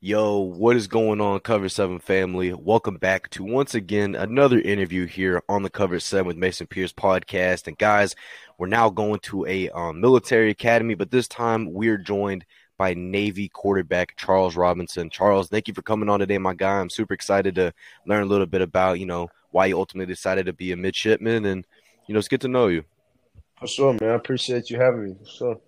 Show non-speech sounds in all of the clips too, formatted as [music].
Yo, what is going on, Cover 7 family? Welcome back to once again another interview here on the Cover 7 with Mason Pierce podcast. And guys, we're now going to a um, military academy, but this time we're joined by Navy quarterback Charles Robinson. Charles, thank you for coming on today, my guy. I'm super excited to learn a little bit about, you know, why you ultimately decided to be a midshipman and, you know, it's good to know you. For sure, man. I appreciate you having me. For sure.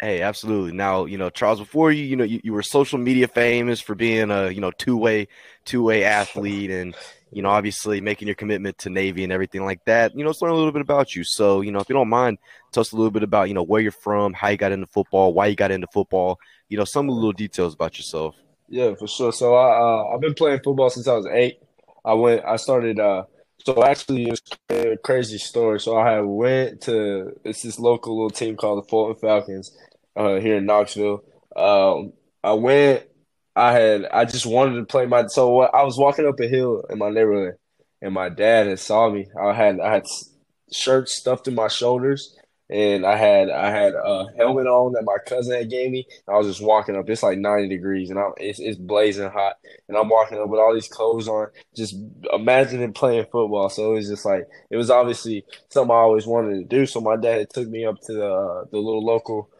Hey, absolutely. Now, you know, Charles, before you, you know, you, you were social media famous for being a, you know, two way, two way athlete and, you know, obviously making your commitment to Navy and everything like that. You know, let's learn a little bit about you. So, you know, if you don't mind, tell us a little bit about, you know, where you're from, how you got into football, why you got into football, you know, some little details about yourself. Yeah, for sure. So I, uh, I've been playing football since I was eight. I went, I started, uh, so actually, it's a crazy story. So I had went to it's this local little team called the Fulton Falcons, uh, here in Knoxville. Um, I went. I had. I just wanted to play my. So I was walking up a hill in my neighborhood, and my dad had saw me. I had. I had shirts stuffed in my shoulders, and I had. I had a helmet on that my cousin had gave me. I was just walking up. It's like ninety degrees, and I'm. It's, it's blazing hot, and I'm walking up with all these clothes on. Just imagining playing football. So it was just like it was obviously something I always wanted to do. So my dad took me up to the uh, the little local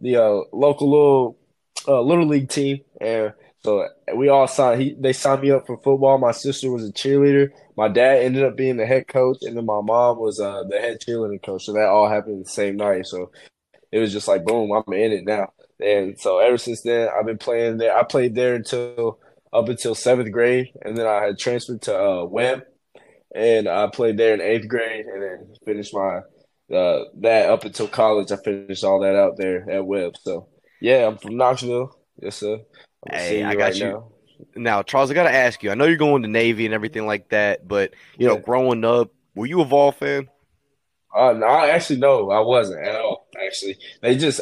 the uh, local little uh, little league team, and so we all signed. He they signed me up for football. My sister was a cheerleader. My dad ended up being the head coach, and then my mom was uh, the head cheerleading coach. So that all happened the same night. So it was just like boom, I'm in it now. And so ever since then, I've been playing there. I played there until up until seventh grade, and then I had transferred to uh, Webb, and I played there in eighth grade, and then finished my uh, that up until college. I finished all that out there at Webb. So yeah, I'm from Knoxville. Yes, sir. hey, I got right you. Now. now. Charles, I got to ask you. I know you're going to Navy and everything like that, but you yeah. know, growing up, were you a Vol fan? Uh, no, I actually no, I wasn't at all. Actually, they just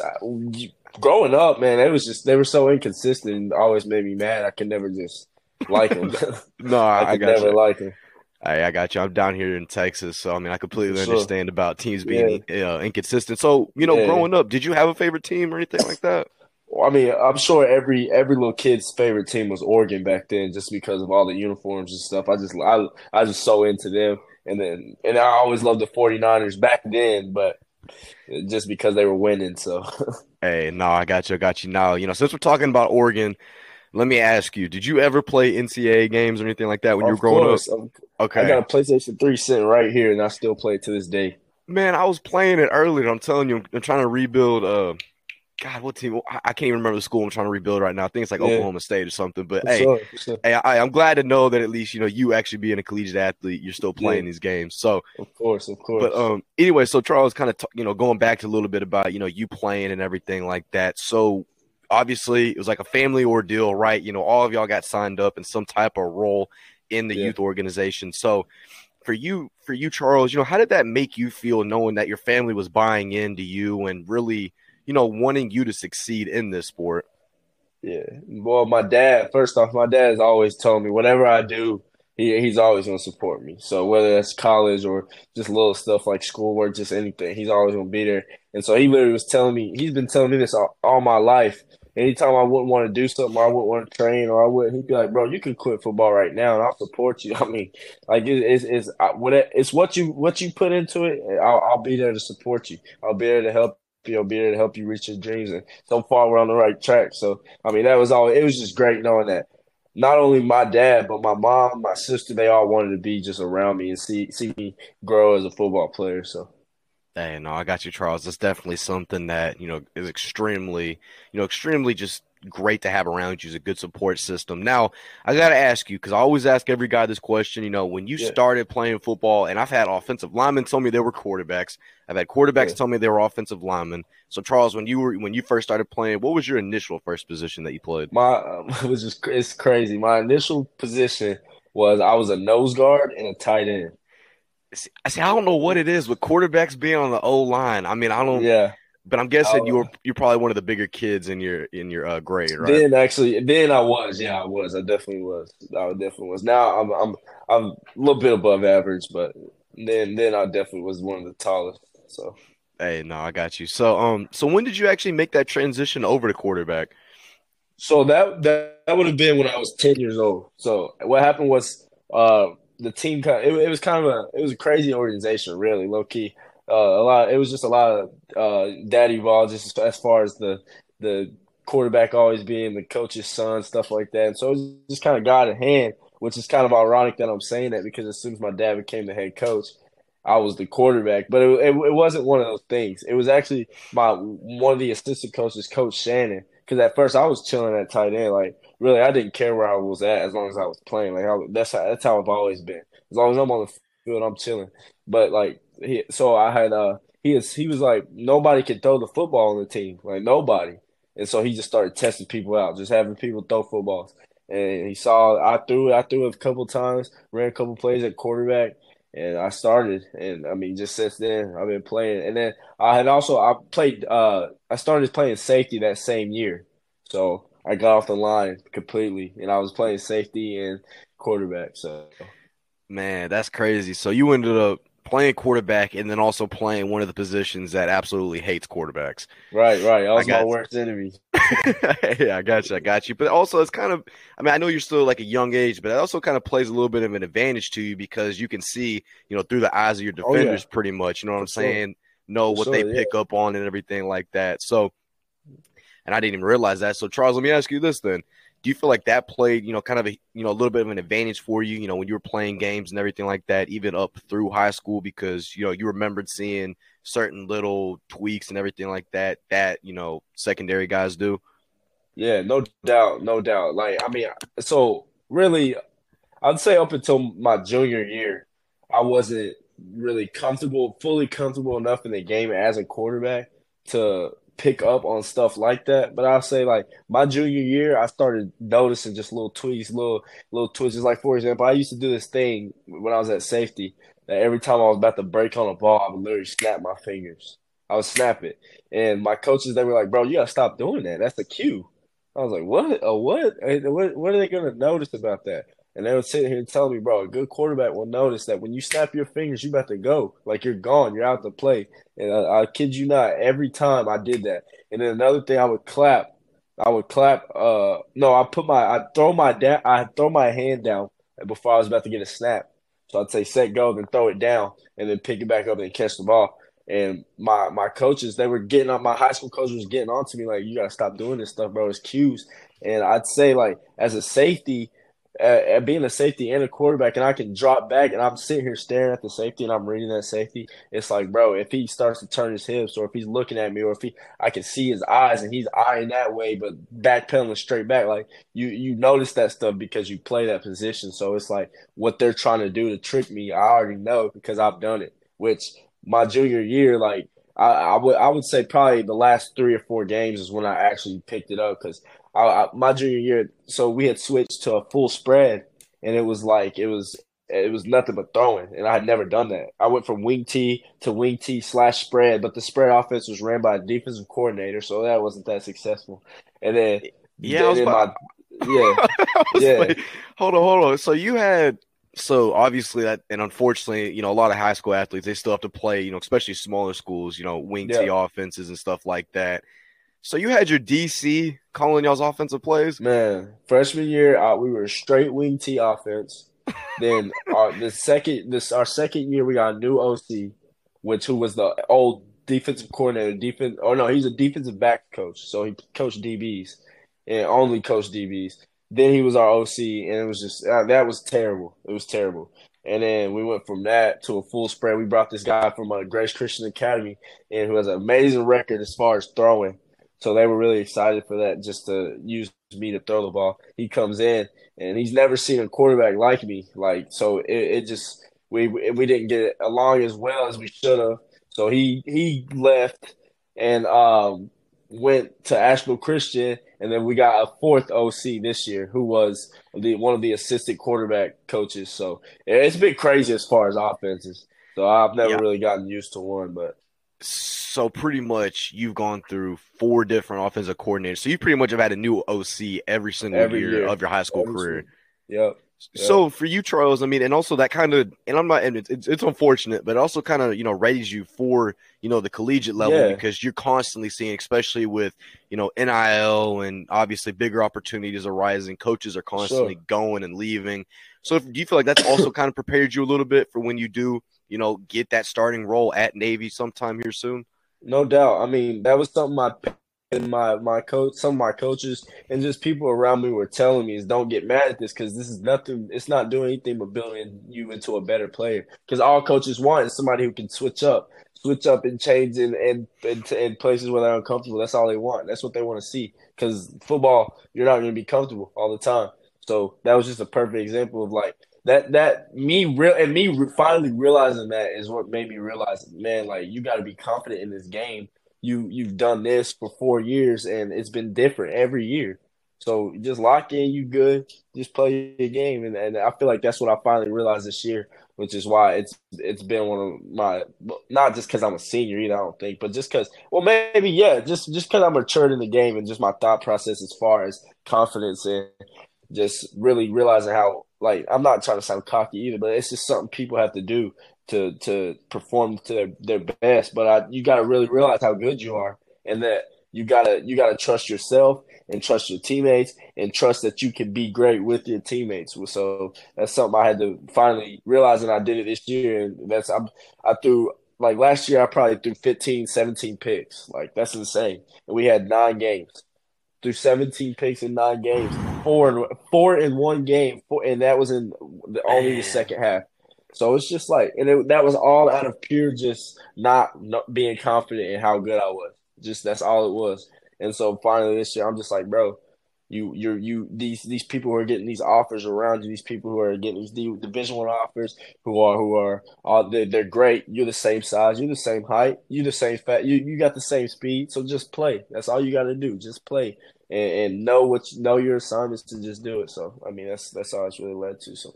growing up, man. It was just they were so inconsistent. And always made me mad. I could never just like them. [laughs] no, I, [laughs] I could never you. like them. I, I got you. I'm down here in Texas, so I mean, I completely sure. understand about teams being yeah. uh, inconsistent. So, you know, yeah. growing up, did you have a favorite team or anything like that? Well, I mean, I'm sure every every little kid's favorite team was Oregon back then, just because of all the uniforms and stuff. I just I I just so into them, and then and I always loved the 49ers back then, but just because they were winning. So, [laughs] hey, no, I got you. I got you. Now, you know, since we're talking about Oregon, let me ask you: Did you ever play NCAA games or anything like that when of you were growing course. up? Okay, I got a PlayStation Three sitting right here, and I still play it to this day. Man, I was playing it earlier. I'm telling you, I'm trying to rebuild. Uh, God, what team? I can't even remember the school I'm trying to rebuild right now. I think it's like yeah. Oklahoma State or something. But hey, hey, I, am glad to know that at least you know you actually being a collegiate athlete, you're still playing yeah. these games. So of course, of course. But um, anyway, so Charles, kind of t- you know going back to a little bit about you know you playing and everything like that. So obviously it was like a family ordeal, right? You know, all of y'all got signed up in some type of role in the yeah. youth organization. So for you, for you, Charles, you know, how did that make you feel knowing that your family was buying into you and really, you know, wanting you to succeed in this sport? Yeah. Well, my dad, first off, my dad has always told me whatever I do, he, he's always going to support me. So whether that's college or just little stuff like schoolwork, just anything, he's always going to be there. And so he literally was telling me, he's been telling me this all, all my life anytime I wouldn't want to do something, I wouldn't want to train, or I would, he'd be like, "Bro, you can quit football right now, and I'll support you." [laughs] I mean, like it, it's it's what it's what you what you put into it. I'll, I'll be there to support you. I'll be there to help you. I'll be there to help you reach your dreams. And so far, we're on the right track. So I mean, that was all. It was just great knowing that not only my dad, but my mom, my sister, they all wanted to be just around me and see see me grow as a football player. So. Hey, no, I got you, Charles. That's definitely something that you know is extremely, you know, extremely just great to have around you. Is a good support system. Now, I got to ask you because I always ask every guy this question. You know, when you yeah. started playing football, and I've had offensive linemen tell me they were quarterbacks. I've had quarterbacks yeah. tell me they were offensive linemen. So, Charles, when you were when you first started playing, what was your initial first position that you played? My um, [laughs] it was just it's crazy. My initial position was I was a nose guard and a tight end. I see. I don't know what it is with quarterbacks being on the O line. I mean, I don't. Yeah. But I'm guessing you were you're probably one of the bigger kids in your in your uh, grade, right? Then actually, then I was. Yeah, I was. I definitely was. I definitely was. Now I'm I'm I'm a little bit above average, but then then I definitely was one of the tallest. So. Hey, no, I got you. So um, so when did you actually make that transition over to quarterback? So that that, that would have been when I was ten years old. So what happened was uh, the team kind of, it, it was kind of a it was a crazy organization, really low key. Uh, a lot. It was just a lot of uh, daddy ball, just as far as the the quarterback always being the coach's son, stuff like that. And so it was just kind of got in hand, which is kind of ironic that I'm saying that because as soon as my dad became the head coach, I was the quarterback. But it, it, it wasn't one of those things. It was actually my one of the assistant coaches, Coach Shannon. Because at first I was chilling at tight end, like really I didn't care where I was at as long as I was playing. Like I, that's how that's how I've always been. As long as I'm on the field, I'm chilling. But like he, so I had uh he is he was like nobody could throw the football on the team, like nobody. And so he just started testing people out, just having people throw footballs. And he saw I threw I threw a couple times, ran a couple plays at quarterback, and I started. And I mean, just since then I've been playing. And then I had also I played uh I started playing safety that same year, so I got off the line completely, and I was playing safety and quarterback. So, man, that's crazy. So you ended up playing quarterback and then also playing one of the positions that absolutely hates quarterbacks. Right, right. That was my worst enemy. [laughs] yeah, I got you. I got you. But also, it's kind of, I mean, I know you're still like a young age, but it also kind of plays a little bit of an advantage to you because you can see, you know, through the eyes of your defenders oh, yeah. pretty much. You know what For I'm saying? Know what sure, they pick up on and everything like that. So, and I didn't even realize that. So, Charles, let me ask you this then do you feel like that played, you know, kind of a you know a little bit of an advantage for you, you know, when you were playing games and everything like that, even up through high school, because you know you remembered seeing certain little tweaks and everything like that that you know secondary guys do. Yeah, no doubt, no doubt. Like I mean, so really, I'd say up until my junior year, I wasn't really comfortable, fully comfortable enough in the game as a quarterback to pick up on stuff like that. But I'll say like my junior year, I started noticing just little tweaks, little little twitches. Like for example, I used to do this thing when I was at safety that every time I was about to break on a ball, I would literally snap my fingers. I would snap it, and my coaches they were like, "Bro, you gotta stop doing that. That's a cue." I was like, "What? A what? What? What are they gonna notice about that?" And they would sit here and tell me, bro, a good quarterback will notice that when you snap your fingers, you about to go. Like you're gone. You're out to play. And I, I kid you not, every time I did that. And then another thing, I would clap. I would clap. Uh, no, I put my, I throw my down, I throw my hand down before I was about to get a snap. So I'd say set go, then throw it down, and then pick it back up and catch the ball. And my my coaches, they were getting on. My high school coach was getting on to me like, "You gotta stop doing this stuff, bro. It's cues." And I'd say like, as a safety, at, being a safety and a quarterback, and I can drop back, and I'm sitting here staring at the safety, and I'm reading that safety. It's like, bro, if he starts to turn his hips, or if he's looking at me, or if he, I can see his eyes, and he's eyeing that way, but backpedaling straight back, like you, you notice that stuff because you play that position. So it's like what they're trying to do to trick me. I already know because I've done it. Which my junior year, like I, I, would I would say probably the last three or four games is when I actually picked it up because I, I, my junior year, so we had switched to a full spread, and it was like it was it was nothing but throwing, and I had never done that. I went from wing T to wing T slash spread, but the spread offense was ran by a defensive coordinator, so that wasn't that successful. And then yeah, then about, my, yeah, [laughs] yeah. Like, hold on, hold on. So you had so obviously that and unfortunately you know a lot of high school athletes they still have to play you know especially smaller schools you know wing yeah. t offenses and stuff like that so you had your DC calling y'all's offensive plays? Man, freshman year uh, we were straight wing T offense. then [laughs] our the second this our second year we got a new OC, which who was the old defensive coordinator, defense oh no, he's a defensive back coach. So he coached DBs and only coached DBs. Then he was our OC and it was just uh, that was terrible. It was terrible. And then we went from that to a full spread. We brought this guy from uh, Grace Christian Academy and who has an amazing record as far as throwing. So they were really excited for that, just to use me to throw the ball. He comes in and he's never seen a quarterback like me. Like so, it, it just we we didn't get along as well as we should have. So he he left and um, went to Asheville Christian, and then we got a fourth OC this year who was the one of the assistant quarterback coaches. So it's been crazy as far as offenses. So I've never yeah. really gotten used to one, but so pretty much you've gone through four different offensive coordinators. So you pretty much have had a new OC every single every year, year, of your high school every career. Yep. So for you, Charles, I mean, and also that kind of, and I'm not, and it's, it's, it's unfortunate, but also kind of, you know, readies you for, you know, the collegiate level yeah. because you're constantly seeing, especially with, you know, NIL and obviously bigger opportunities arising. Coaches are constantly sure. going and leaving. So if, do you feel like that's also [clears throat] kind of prepared you a little bit for when you do, you know, get that starting role at Navy sometime here soon? No doubt. I mean, that was something I and my my coach, some of my coaches, and just people around me were telling me is don't get mad at this because this is nothing. It's not doing anything but building you into a better player. Because all coaches want is somebody who can switch up, switch up and change in in, in, in places where they're uncomfortable. That's all they want. That's what they want to see. Because football, you're not going to be comfortable all the time. So that was just a perfect example of like that that me real and me finally realizing that is what made me realize, man, like you got to be confident in this game you you've done this for four years and it's been different every year. So just lock in, you good. Just play your game, and, and I feel like that's what I finally realized this year, which is why it's it's been one of my not just because I'm a senior either. I don't think, but just because well maybe yeah, just just because I'm matured in the game and just my thought process as far as confidence and just really realizing how like I'm not trying to sound cocky either, but it's just something people have to do to to perform to their, their best. But I, you got to really realize how good you are, and that you gotta you gotta trust yourself and trust your teammates and trust that you can be great with your teammates. So that's something I had to finally realize, and I did it this year. And that's I, I threw like last year I probably threw 15, 17 picks. Like that's insane. And we had nine games. Threw 17 picks in nine games, four in four in one game, four, and that was in the, only the second half. So it's just like, and it, that was all out of pure just not, not being confident in how good I was. Just that's all it was. And so finally this year, I'm just like, bro, you, you, you, these, these people who are getting these offers around you, these people who are getting these Division One offers, who are, who are, all they're, they're great. You're the same size, you're the same height, you're the same fat, you, you got the same speed. So just play. That's all you got to do. Just play and, and know what, you, know your assignments to just do it. So I mean, that's that's all it's really led to. So.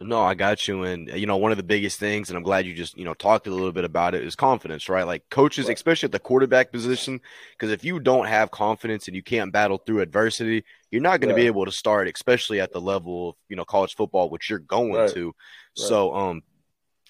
No, I got you. And you know, one of the biggest things, and I'm glad you just you know talked a little bit about it, is confidence, right? Like coaches, right. especially at the quarterback position, because if you don't have confidence and you can't battle through adversity, you're not going to be able to start, especially at the level of you know college football, which you're going right. to. Right. So, um,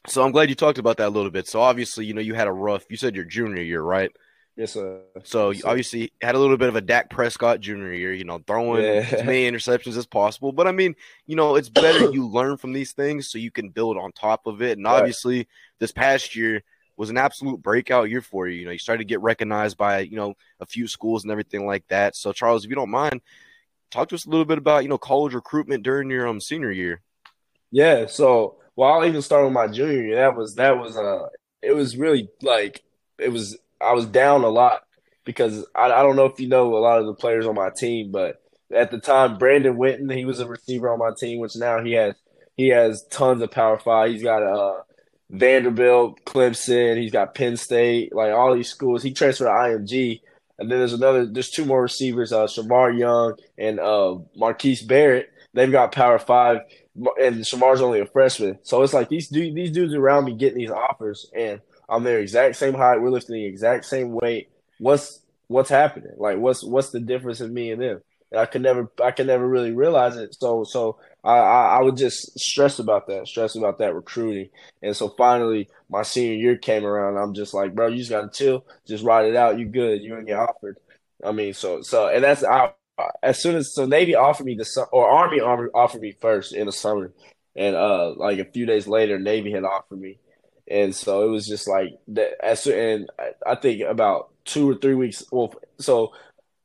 so I'm glad you talked about that a little bit. So obviously, you know, you had a rough. You said your junior year, right? Yes, sir. So yes, sir. obviously had a little bit of a Dak Prescott junior year, you know, throwing yeah. as many interceptions as possible. But I mean, you know, it's better you [coughs] learn from these things so you can build on top of it. And right. obviously, this past year was an absolute breakout year for you. You know, you started to get recognized by you know a few schools and everything like that. So Charles, if you don't mind, talk to us a little bit about you know college recruitment during your um senior year. Yeah. So well, I'll even start with my junior year. That was that was uh it was really like it was I was down a lot because I, I don't know if you know a lot of the players on my team, but at the time, Brandon Winton, he was a receiver on my team, which now he has he has tons of power five. He's got uh, Vanderbilt, Clemson, he's got Penn State, like all these schools. He transferred to IMG. And then there's another, there's two more receivers, uh, Shamar Young and uh, Marquise Barrett. They've got Power Five, and Shamar's only a freshman. So it's like these these dudes around me getting these offers, and I'm their exact same height. We're lifting the exact same weight. What's what's happening? Like what's what's the difference in me and them? And I could never I could never really realize it. So so I, I, I would just stress about that, stress about that recruiting. And so finally my senior year came around. I'm just like, bro, you just gotta chill, just ride it out. You good? You're gonna get offered. I mean, so so and that's I as soon as so Navy offered me the or Army offered me first in the summer, and uh like a few days later Navy had offered me, and so it was just like that. As and I think about two or three weeks. Well, so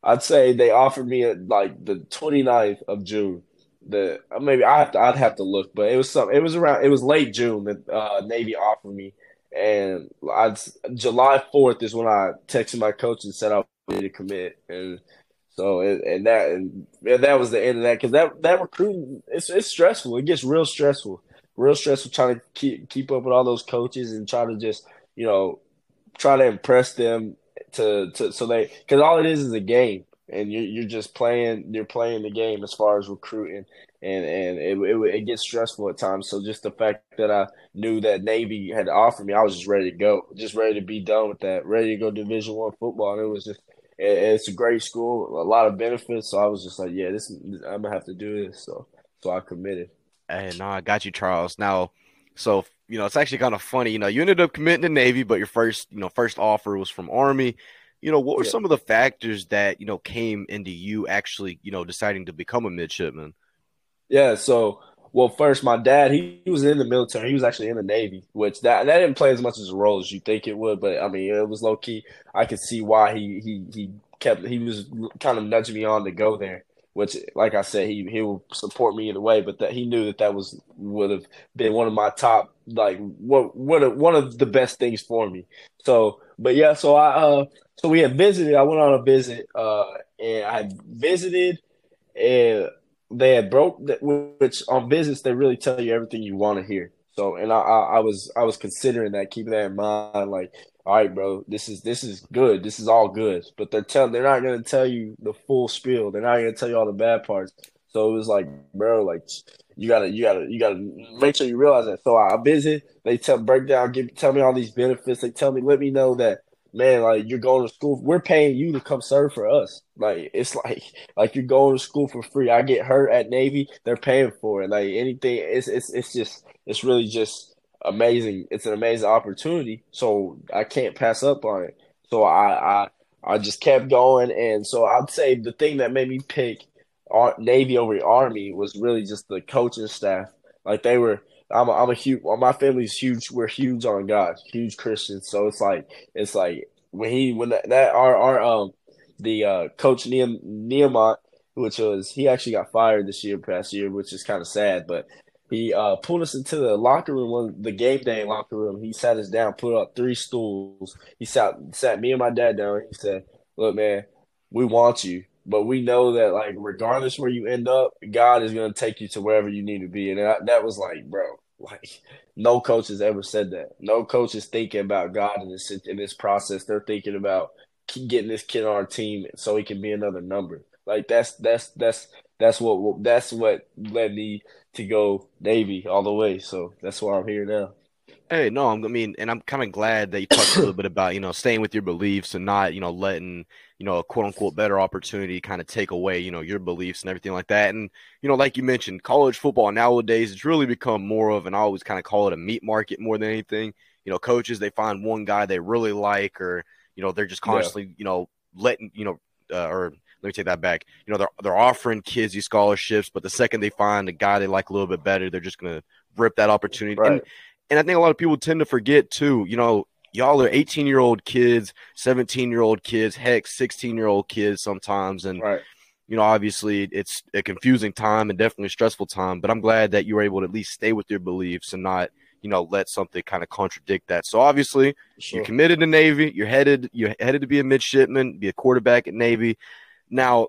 I'd say they offered me at like the 29th of June. The maybe I have to I'd have to look, but it was some. It was around. It was late June that uh, Navy offered me, and I July 4th is when I texted my coach and said I wanted to commit, and so and, and that and, and that was the end of that because that that recruiting it's it's stressful. It gets real stressful real stressful trying to keep keep up with all those coaches and try to just you know try to impress them to to so they because all it is is a game and you're you're just playing you're playing the game as far as recruiting and and it, it, it gets stressful at times. So just the fact that I knew that Navy had offered me, I was just ready to go, just ready to be done with that, ready to go Division One football. And it was just it, it's a great school, a lot of benefits. So I was just like, yeah, this I'm gonna have to do this. So so I committed. Hey, no, I got you, Charles. Now, so you know, it's actually kind of funny. You know, you ended up committing to Navy, but your first, you know, first offer was from Army. You know, what were yeah. some of the factors that you know came into you actually, you know, deciding to become a midshipman? Yeah, so well, first, my dad he, he was in the military. He was actually in the Navy, which that that didn't play as much as a role as you think it would. But I mean, it was low key. I could see why he he he kept he was kind of nudging me on to go there which, like I said, he he will support me in a way, but that he knew that that was would have been one of my top like what what one of the best things for me. So, but yeah, so I uh so we had visited. I went on a visit, uh, and I visited, and they had broke that, which on visits they really tell you everything you want to hear. So, and I, I, I was I was considering that, keeping that in mind, like all right, bro, this is this is good. This is all good. But they're telling they're not gonna tell you the full spiel. They're not gonna tell you all the bad parts. So it was like, bro, like you gotta you gotta you gotta make sure you realize that. So I visit, they tell break down, give tell me all these benefits. They tell me, let me know that man, like you're going to school. We're paying you to come serve for us. Like it's [laughs] like like you're going to school for free. I get hurt at Navy, they're paying for it. Like anything, it's it's it's just it's really just amazing. It's an amazing opportunity, so I can't pass up on it. So I I I just kept going, and so I'd say the thing that made me pick Navy over Army was really just the coaching staff. Like they were, I'm a, I'm a huge. Well, my family's huge. We're huge on God, huge Christians. So it's like it's like when he when that, that our our um the uh coach Nehem, Nehemiah, which was he actually got fired this year past year, which is kind of sad, but he uh, pulled us into the locker room, one the game day locker room. He sat us down, put up three stools. He sat sat me and my dad down. He said, "Look, man, we want you, but we know that like regardless where you end up, God is to take you to wherever you need to be." And that, that was like, bro, like no coach has ever said that. No coach is thinking about God in this in this process. They're thinking about getting this kid on our team so he can be another number. Like that's that's that's that's what that's what led me to go Navy all the way. So that's why I'm here now. Hey, no, I'm, I mean, and I'm kind of glad that you talked a little bit about, you know, staying with your beliefs and not, you know, letting, you know, a quote unquote better opportunity kind of take away, you know, your beliefs and everything like that. And, you know, like you mentioned, college football nowadays, it's really become more of, and I always kind of call it a meat market more than anything. You know, coaches, they find one guy they really like, or, you know, they're just constantly, yeah. you know, letting, you know, uh, or let me take that back. You know, they're they're offering kids these scholarships, but the second they find a guy they like a little bit better, they're just gonna rip that opportunity. Right. And, and I think a lot of people tend to forget too. You know, y'all are 18 year old kids, 17 year old kids, heck, 16 year old kids sometimes, and. Right. You know, obviously, it's a confusing time and definitely a stressful time. But I'm glad that you were able to at least stay with your beliefs and not, you know, let something kind of contradict that. So obviously, sure. you're committed to Navy. You're headed. You're headed to be a midshipman, be a quarterback at Navy. Now,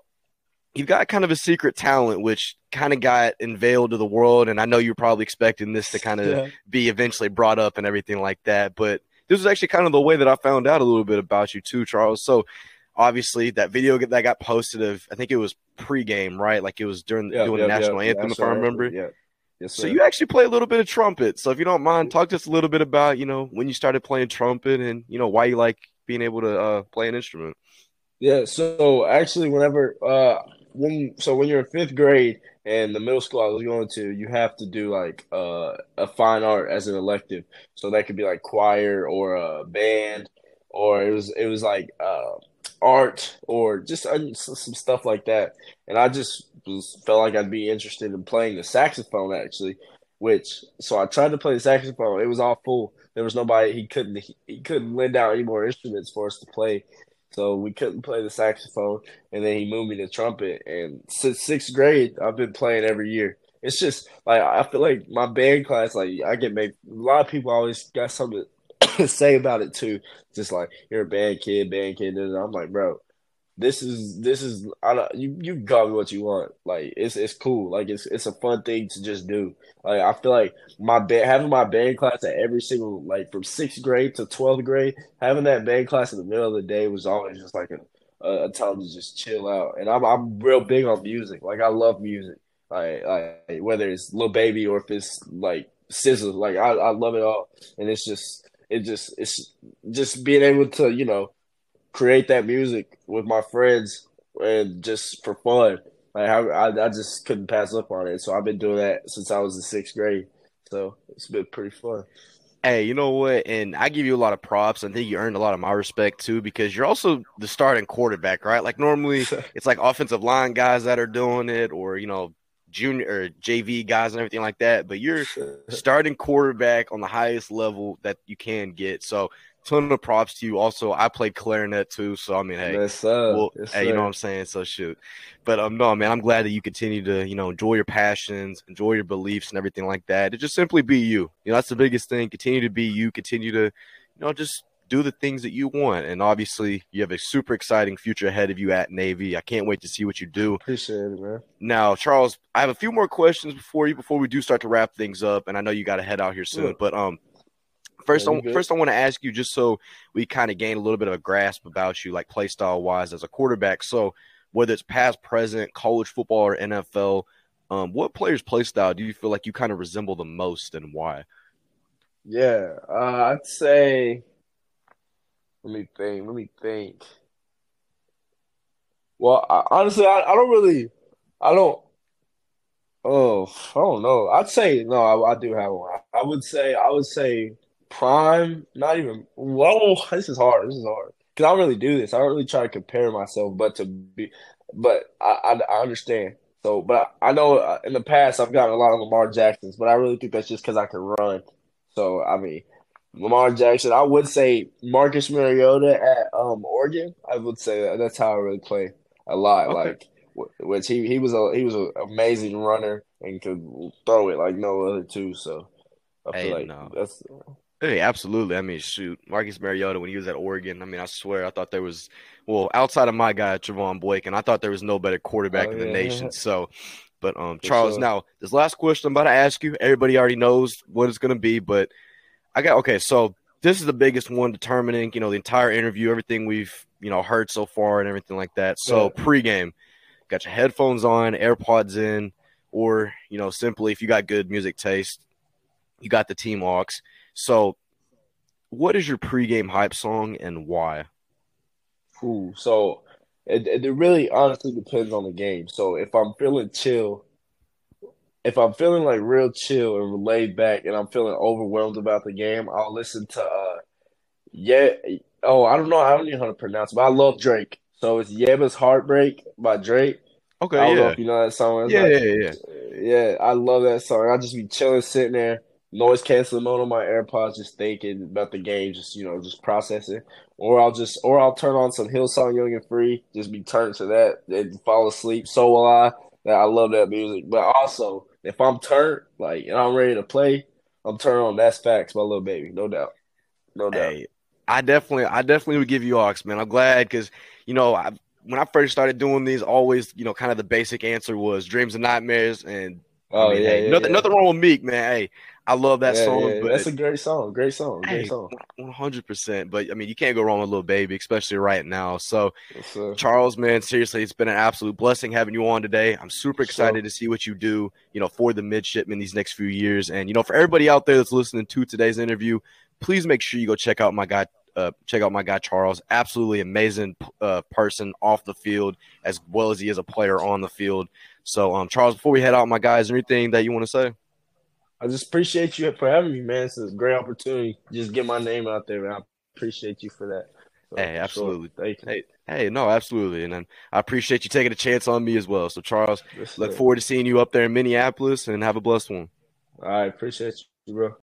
you've got kind of a secret talent, which kind of got unveiled to the world. And I know you're probably expecting this to kind of yeah. be eventually brought up and everything like that. But this was actually kind of the way that I found out a little bit about you too, Charles. So obviously that video that got posted of, I think it was pregame, right? Like it was during yeah, doing yeah, the national anthem, if I remember. Yeah. Yes, so you actually play a little bit of trumpet. So if you don't mind, talk to us a little bit about, you know, when you started playing trumpet and, you know, why you like being able to uh, play an instrument. Yeah, so actually, whenever uh, when so when you're in fifth grade and the middle school I was going to, you have to do like uh, a fine art as an elective. So that could be like choir or a band, or it was it was like uh, art or just some stuff like that. And I just was felt like I'd be interested in playing the saxophone actually, which so I tried to play the saxophone. It was all full. There was nobody. He couldn't. He, he couldn't lend out any more instruments for us to play. So we couldn't play the saxophone, and then he moved me to trumpet. And since sixth grade, I've been playing every year. It's just like I feel like my band class, like I get made. A lot of people always got something to [coughs] say about it too. Just like you're a band kid, band kid. And I'm like, bro, this is this is I don't you you can call me what you want. Like it's it's cool. Like it's it's a fun thing to just do. Like I feel like my band having my band class at every single like from sixth grade to twelfth grade, having that band class in the middle of the day was always just like a, a time to just chill out. And I'm I'm real big on music. Like I love music. Like, like whether it's Lil Baby or if it's like SZA, like I, I love it all. And it's just it just it's just being able to, you know, create that music with my friends and just for fun Like I, I, I just couldn't pass up on it. So I've been doing that since I was in sixth grade. So it's been pretty fun. Hey, you know what? And I give you a lot of props. I think you earned a lot of my respect too because you're also the starting quarterback, right? Like normally [laughs] it's like offensive line guys that are doing it or, you know, junior or JV guys and everything like that. But you're [laughs] starting quarterback on the highest level that you can get. So ton of props to you. Also, I played clarinet too, so I mean, hey, yes, well, yes, hey, you know what I'm saying? So shoot, but um, no, man, I'm glad that you continue to you know enjoy your passions, enjoy your beliefs, and everything like that. To just simply be you. You know, that's the biggest thing. Continue to be you. Continue to, you know, just do the things that you want. And obviously, you have a super exciting future ahead of you at Navy. I can't wait to see what you do. Appreciate it, man. Now, Charles, I have a few more questions before you before we do start to wrap things up. And I know you got to head out here soon, yeah. but um, First, I, first I want to ask you just so we kind of gain a little bit of a grasp about you, like play style wise as a quarterback. So, whether it's past, present, college football, or NFL, um, what player's play style do you feel like you kind of resemble the most, and why? Yeah, uh, I'd say. Let me think. Let me think. Well, I, honestly, I, I don't really, I don't. Oh, I don't know. I'd say no. I, I do have one. I would say I would say prime, not even. Whoa, this is hard. This is hard because I don't really do this. I don't really try to compare myself, but to be, but I, I, I understand. So, but I, I know uh, in the past I've gotten a lot of Lamar Jacksons, but I really think that's just because I can run. So, I mean, Lamar Jackson. I would say Marcus Mariota at um Oregon. I would say that. that's how I really play a lot. Okay. Like, which he he was a he was an amazing runner and could throw it like no other too. So I feel hey, like no. that's Hey, absolutely. I mean, shoot, Marcus Mariota when he was at Oregon. I mean, I swear, I thought there was well outside of my guy Trevone Boykin, I thought there was no better quarterback oh, in the yeah. nation. So, but um, Charles, sure. now this last question I'm about to ask you, everybody already knows what it's going to be, but I got okay. So this is the biggest one determining, you know, the entire interview, everything we've you know heard so far, and everything like that. So yeah. pregame, got your headphones on, AirPods in, or you know, simply if you got good music taste, you got the team aux so, what is your pregame hype song and why? Ooh, so it, it really honestly depends on the game. So if I'm feeling chill, if I'm feeling like real chill and laid back, and I'm feeling overwhelmed about the game, I'll listen to uh, yeah. Oh, I don't know. I don't even know how to pronounce it, but I love Drake. So it's Yebba's Heartbreak by Drake. Okay, I don't yeah. know if you know that song. yeah, like, yeah, yeah, yeah. I love that song. I just be chilling, sitting there noise canceling mode on my AirPods, just thinking about the game, just you know, just processing. Or I'll just, or I'll turn on some Hillsong Young and Free, just be turned to that and fall asleep. So will I. That I love that music. But also, if I'm turned, like, and I'm ready to play, I'm turning on That's Facts my Lil Baby, no doubt, no doubt. Hey, I definitely, I definitely would give you aux, man. I'm glad because you know I. When I first started doing these, always, you know, kind of the basic answer was dreams and nightmares, and Oh I mean, yeah, hey, yeah, nothing, yeah. nothing wrong with Meek, man. Hey, I love that yeah, song. Yeah, that's a great song. Great song. Great hey, song. One hundred percent. But I mean, you can't go wrong with Lil Baby, especially right now. So, yes, Charles, man, seriously, it's been an absolute blessing having you on today. I'm super excited sure. to see what you do. You know, for the midshipmen these next few years, and you know, for everybody out there that's listening to today's interview, please make sure you go check out my guy. Uh, check out my guy Charles. Absolutely amazing uh, person off the field as well as he is a player on the field. So, um, Charles, before we head out, my guys, anything that you want to say? I just appreciate you for having me, man. It's a great opportunity. Just get my name out there, man. I appreciate you for that. So, hey, absolutely. Sure. Thank you. Hey, hey, no, absolutely. And then I appreciate you taking a chance on me as well. So, Charles, yes, look forward to seeing you up there in Annapolis and have a blessed one. All right. Appreciate you, bro.